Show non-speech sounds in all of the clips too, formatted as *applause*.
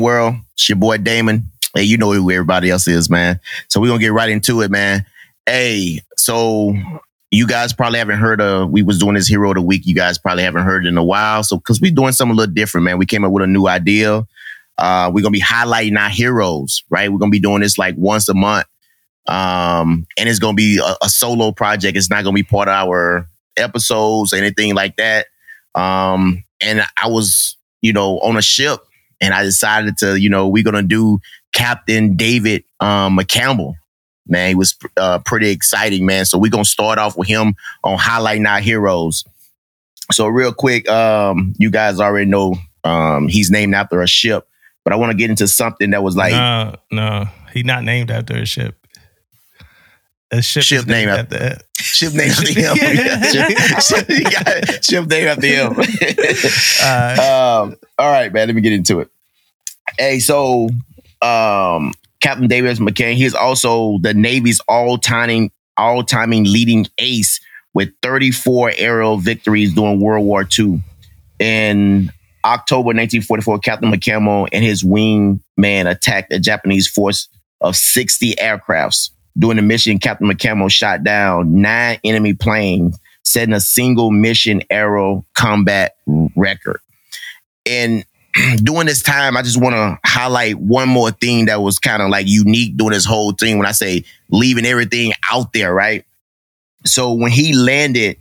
world? It's your boy Damon. Hey, you know who everybody else is, man. So we're gonna get right into it, man. Hey, so you guys probably haven't heard of we was doing this hero of the week. You guys probably haven't heard in a while. So because we're doing something a little different, man. We came up with a new idea. Uh, we're gonna be highlighting our heroes, right? We're gonna be doing this like once a month. Um, and it's gonna be a, a solo project. It's not gonna be part of our episodes, or anything like that. Um, and I was, you know, on a ship and I decided to, you know, we're gonna do Captain David um, McCampbell. Man, he was uh, pretty exciting, man. So we're gonna start off with him on highlighting our heroes. So real quick, um, you guys already know um, he's named after a ship, but I want to get into something that was like no, no, he's not named after a ship. A ship, ship named named after ship named after him. *laughs* *laughs* ship, ship, you got it. ship named after him. Uh, *laughs* um, all right, man. Let me get into it. Hey, so um, Captain Davis McCain, he is also the Navy's all-timing all-timing leading ace with 34 aerial victories during World War II. In October 1944, Captain McCampbell and his wingman attacked a Japanese force of 60 aircrafts. During the mission, Captain McCampbell shot down nine enemy planes, setting a single mission aero combat record. And *clears throat* during this time, I just want to highlight one more thing that was kind of like unique during this whole thing. When I say leaving everything out there, right? So when he landed,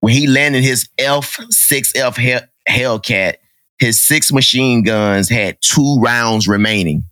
when he landed his F6F Hell- Hellcat, his six machine guns had two rounds remaining,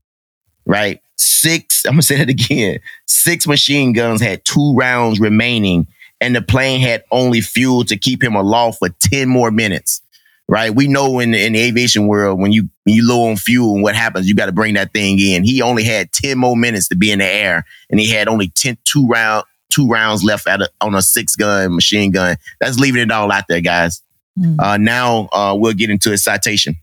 right? Six, *laughs* I'm gonna say that again. Six machine guns had two rounds remaining, and the plane had only fuel to keep him aloft for 10 more minutes right? We know in the, in the aviation world when you when you low on fuel and what happens, you got to bring that thing in. He only had ten more minutes to be in the air, and he had only 10, two round two rounds left at a, on a six gun machine gun. That's leaving it all out there, guys. Mm. Uh, now uh, we'll get into a citation.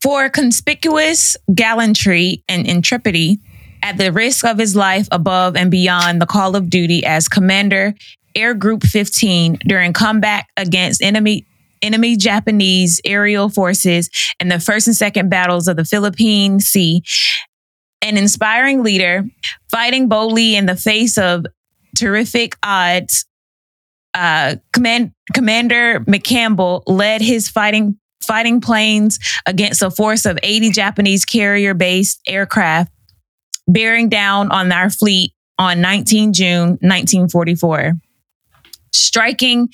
For conspicuous gallantry and intrepidity, at the risk of his life above and beyond the call of duty as Commander Air Group 15 during combat against enemy enemy Japanese aerial forces in the first and second battles of the Philippine Sea, an inspiring leader fighting boldly in the face of terrific odds. Uh, Command, Commander McCampbell led his fighting fighting planes against a force of 80 Japanese carrier based aircraft bearing down on our fleet on 19 June 1944. Striking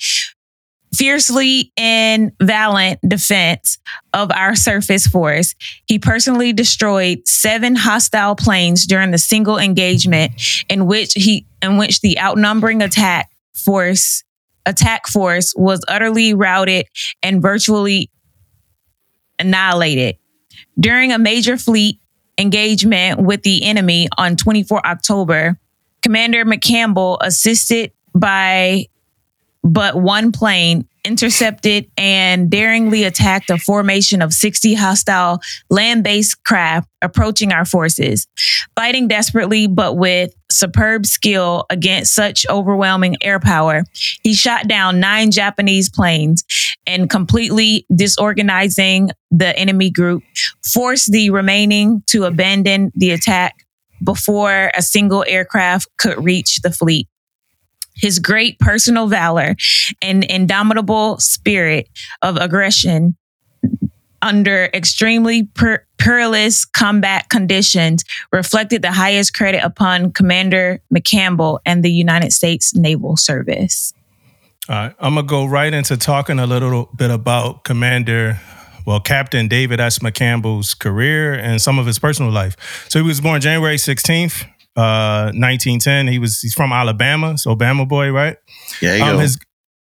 fiercely in valiant defense of our surface force. He personally destroyed seven hostile planes during the single engagement in which he in which the outnumbering attack force attack force was utterly routed and virtually annihilated. During a major fleet engagement with the enemy on 24 October, Commander McCampbell, assisted by but one plane intercepted and daringly attacked a formation of 60 hostile land based craft approaching our forces. Fighting desperately, but with superb skill against such overwhelming air power, he shot down nine Japanese planes and completely disorganizing the enemy group, forced the remaining to abandon the attack before a single aircraft could reach the fleet his great personal valor and indomitable spirit of aggression under extremely per- perilous combat conditions reflected the highest credit upon Commander McCampbell and the United States Naval Service. All right, I'm gonna go right into talking a little bit about Commander, well, Captain David S. McCampbell's career and some of his personal life. So he was born January 16th, uh, 1910. He was he's from Alabama, so Bama boy, right? Yeah, you Um, his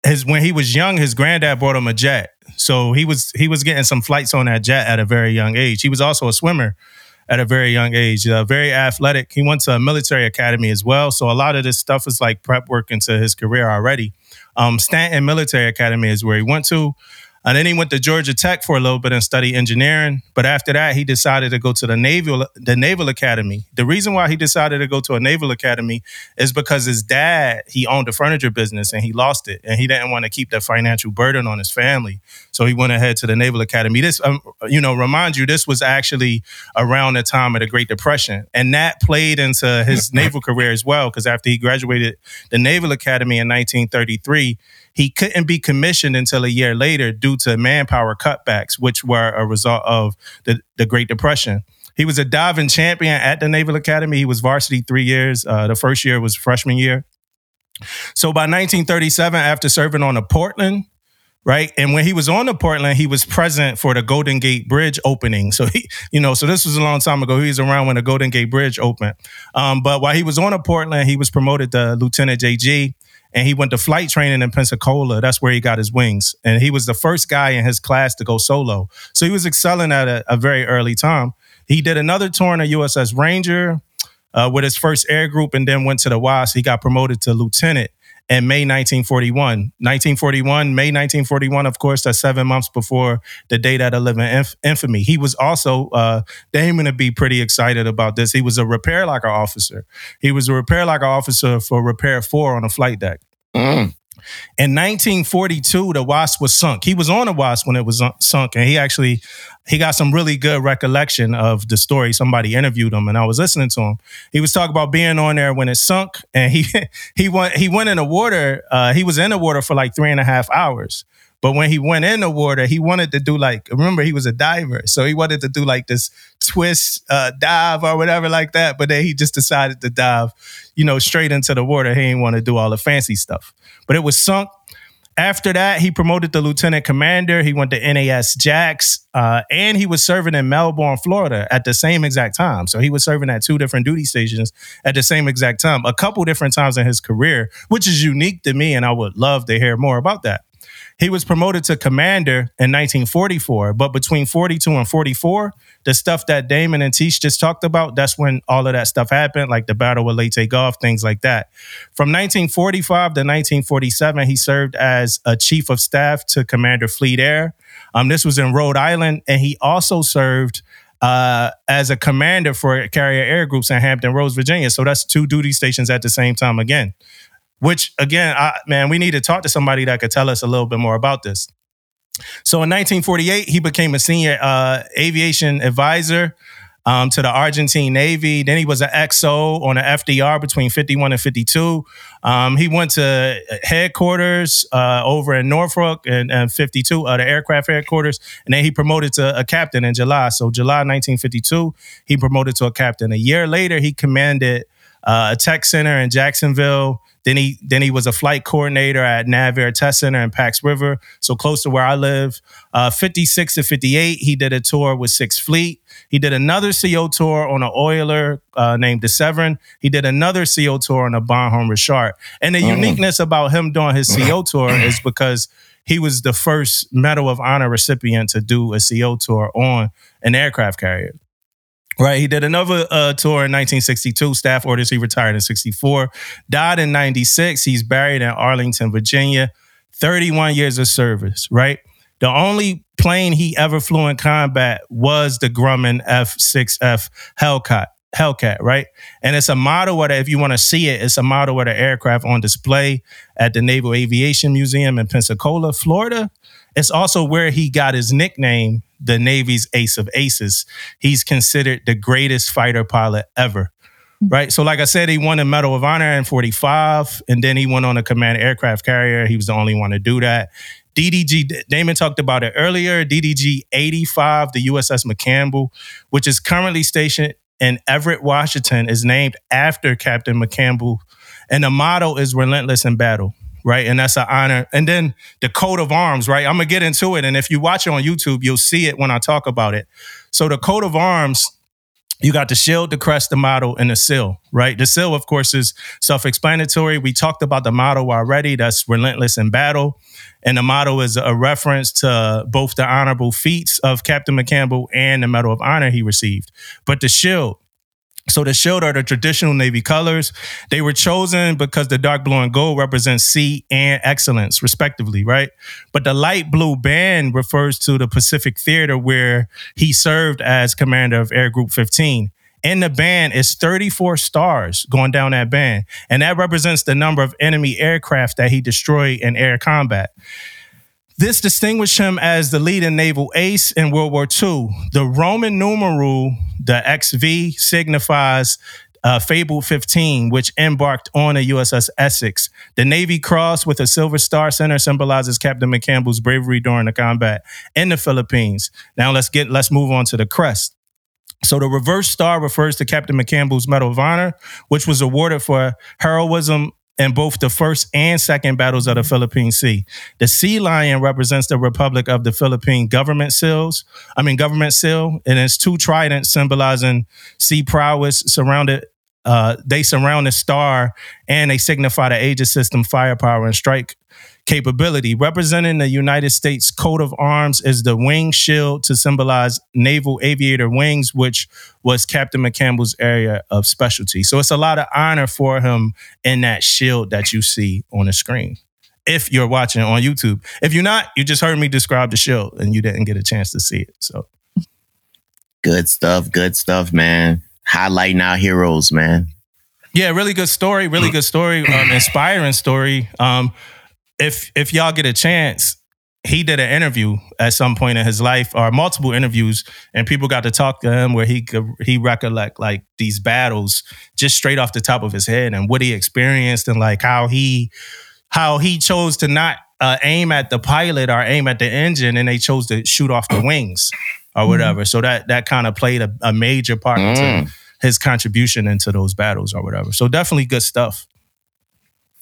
his when he was young, his granddad bought him a jet, so he was he was getting some flights on that jet at a very young age. He was also a swimmer at a very young age, uh, very athletic. He went to a military academy as well, so a lot of this stuff is like prep work into his career already. Um, Staunton Military Academy is where he went to. And then he went to Georgia Tech for a little bit and studied engineering. But after that, he decided to go to the Naval the Naval Academy. The reason why he decided to go to a Naval Academy is because his dad he owned a furniture business and he lost it, and he didn't want to keep that financial burden on his family. So he went ahead to the Naval Academy. This, um, you know, remind you, this was actually around the time of the Great Depression, and that played into his *laughs* naval career as well. Because after he graduated the Naval Academy in 1933 he couldn't be commissioned until a year later due to manpower cutbacks, which were a result of the, the Great Depression. He was a diving champion at the Naval Academy. He was varsity three years. Uh, the first year was freshman year. So by 1937, after serving on the Portland, right, and when he was on the Portland, he was present for the Golden Gate Bridge opening. So he, you know, so this was a long time ago. He was around when the Golden Gate Bridge opened. Um, but while he was on the Portland, he was promoted to Lieutenant JG and he went to flight training in Pensacola. That's where he got his wings. And he was the first guy in his class to go solo. So he was excelling at a, a very early time. He did another tour in a USS Ranger uh, with his first air group and then went to the WASP. He got promoted to lieutenant in May 1941. 1941, May 1941, of course, that's seven months before the day that live in inf- infamy. He was also, uh, Damon to be pretty excited about this. He was a repair locker officer. He was a repair locker officer for Repair 4 on a flight deck. Mm. In 1942, the Wasp was sunk. He was on the Wasp when it was sunk, and he actually he got some really good recollection of the story. Somebody interviewed him, and I was listening to him. He was talking about being on there when it sunk, and he *laughs* he went he went in the water. Uh, he was in the water for like three and a half hours. But when he went in the water, he wanted to do like remember he was a diver, so he wanted to do like this twist uh, dive or whatever like that. But then he just decided to dive, you know, straight into the water. He didn't want to do all the fancy stuff. But it was sunk. After that, he promoted to lieutenant commander. He went to NAS Jax, uh, and he was serving in Melbourne, Florida at the same exact time. So he was serving at two different duty stations at the same exact time, a couple different times in his career, which is unique to me. And I would love to hear more about that. He was promoted to commander in 1944, but between 42 and 44, the stuff that Damon and Tish just talked about, that's when all of that stuff happened, like the Battle of Leyte Gulf, things like that. From 1945 to 1947, he served as a chief of staff to Commander Fleet Air. Um, this was in Rhode Island, and he also served uh, as a commander for carrier air groups in Hampton Roads, Virginia. So that's two duty stations at the same time again which again, I, man, we need to talk to somebody that could tell us a little bit more about this. So in 1948, he became a senior uh, aviation advisor um, to the Argentine Navy. Then he was an XO on the FDR between 51 and 52. Um, he went to headquarters uh, over in Norfolk and, and 52, uh, the aircraft headquarters. And then he promoted to a captain in July. So July 1952, he promoted to a captain. A year later, he commanded uh, a tech center in Jacksonville. Then he then he was a flight coordinator at Navair Test Center in Pax River, so close to where I live. Uh, 56 to 58, he did a tour with Sixth Fleet. He did another CO tour on an oiler uh, named the Severn. He did another CO tour on a Bonhomme Richard. And the mm. uniqueness about him doing his CO *clears throat* tour is because he was the first Medal of Honor recipient to do a CO tour on an aircraft carrier. Right. He did another uh, tour in 1962. Staff orders. He retired in 64. Died in 96. He's buried in Arlington, Virginia. 31 years of service. Right. The only plane he ever flew in combat was the Grumman F6F Hellcat. Hellcat, right? And it's a model where, if you want to see it, it's a model where the aircraft on display at the Naval Aviation Museum in Pensacola, Florida. It's also where he got his nickname, the Navy's Ace of Aces. He's considered the greatest fighter pilot ever. Right. So, like I said, he won the Medal of Honor in 45, and then he went on a command aircraft carrier. He was the only one to do that. DDG, Damon talked about it earlier. DDG 85, the USS McCampbell, which is currently stationed in Everett, Washington, is named after Captain McCampbell. And the motto is relentless in battle right? And that's an honor. And then the coat of arms, right? I'm gonna get into it. And if you watch it on YouTube, you'll see it when I talk about it. So the coat of arms, you got the shield, the crest, the motto, and the seal, right? The seal, of course, is self-explanatory. We talked about the motto already. That's relentless in battle. And the motto is a reference to both the honorable feats of Captain McCampbell and the Medal of Honor he received. But the shield, So the shield are the traditional Navy colors. They were chosen because the dark blue and gold represents sea and excellence, respectively, right? But the light blue band refers to the Pacific Theater where he served as commander of Air Group 15. In the band is 34 stars going down that band. And that represents the number of enemy aircraft that he destroyed in air combat. This distinguished him as the leading naval ace in World War II. The Roman numeral, the XV, signifies uh, Fable 15, which embarked on a USS Essex. The Navy Cross with a Silver Star Center symbolizes Captain McCampbell's bravery during the combat in the Philippines. Now let's get let's move on to the crest. So the reverse star refers to Captain McCampbell's Medal of Honor, which was awarded for heroism in both the first and second battles of the Philippine Sea. The sea lion represents the Republic of the Philippine government seals. I mean government seal, and it's two tridents symbolizing sea prowess surrounded. Uh, they surround the star and they signify the Aegis system firepower and strike capability. Representing the United States coat of arms is the wing shield to symbolize naval aviator wings, which was Captain McCampbell's area of specialty. So it's a lot of honor for him in that shield that you see on the screen. If you're watching on YouTube, if you're not, you just heard me describe the shield and you didn't get a chance to see it. So good stuff, good stuff, man. Highlighting our heroes, man. Yeah, really good story. Really good story. Um, inspiring story. Um, if if y'all get a chance, he did an interview at some point in his life, or multiple interviews, and people got to talk to him where he could he recollect like these battles just straight off the top of his head and what he experienced and like how he how he chose to not uh, aim at the pilot or aim at the engine, and they chose to shoot off the *clears throat* wings or whatever. So that that kind of played a, a, major part mm. into his contribution into those battles or whatever. So definitely good stuff.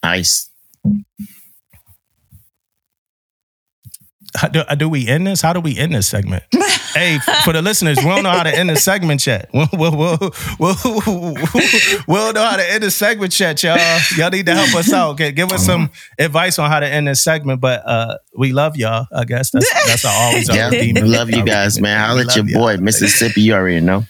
Nice. how do, do, we end this? How do we end this segment? *laughs* hey, for the listeners, we don't know how to end the segment yet. *laughs* We'll, we'll, we'll, we'll, we'll know how to end the segment yet, y'all. Y'all need to help us out. Okay? Give us some advice on how to end this segment. But uh, we love y'all. I guess that's that's always yeah, we love you guys, man. I'll let your boy, Mississippi. You already know.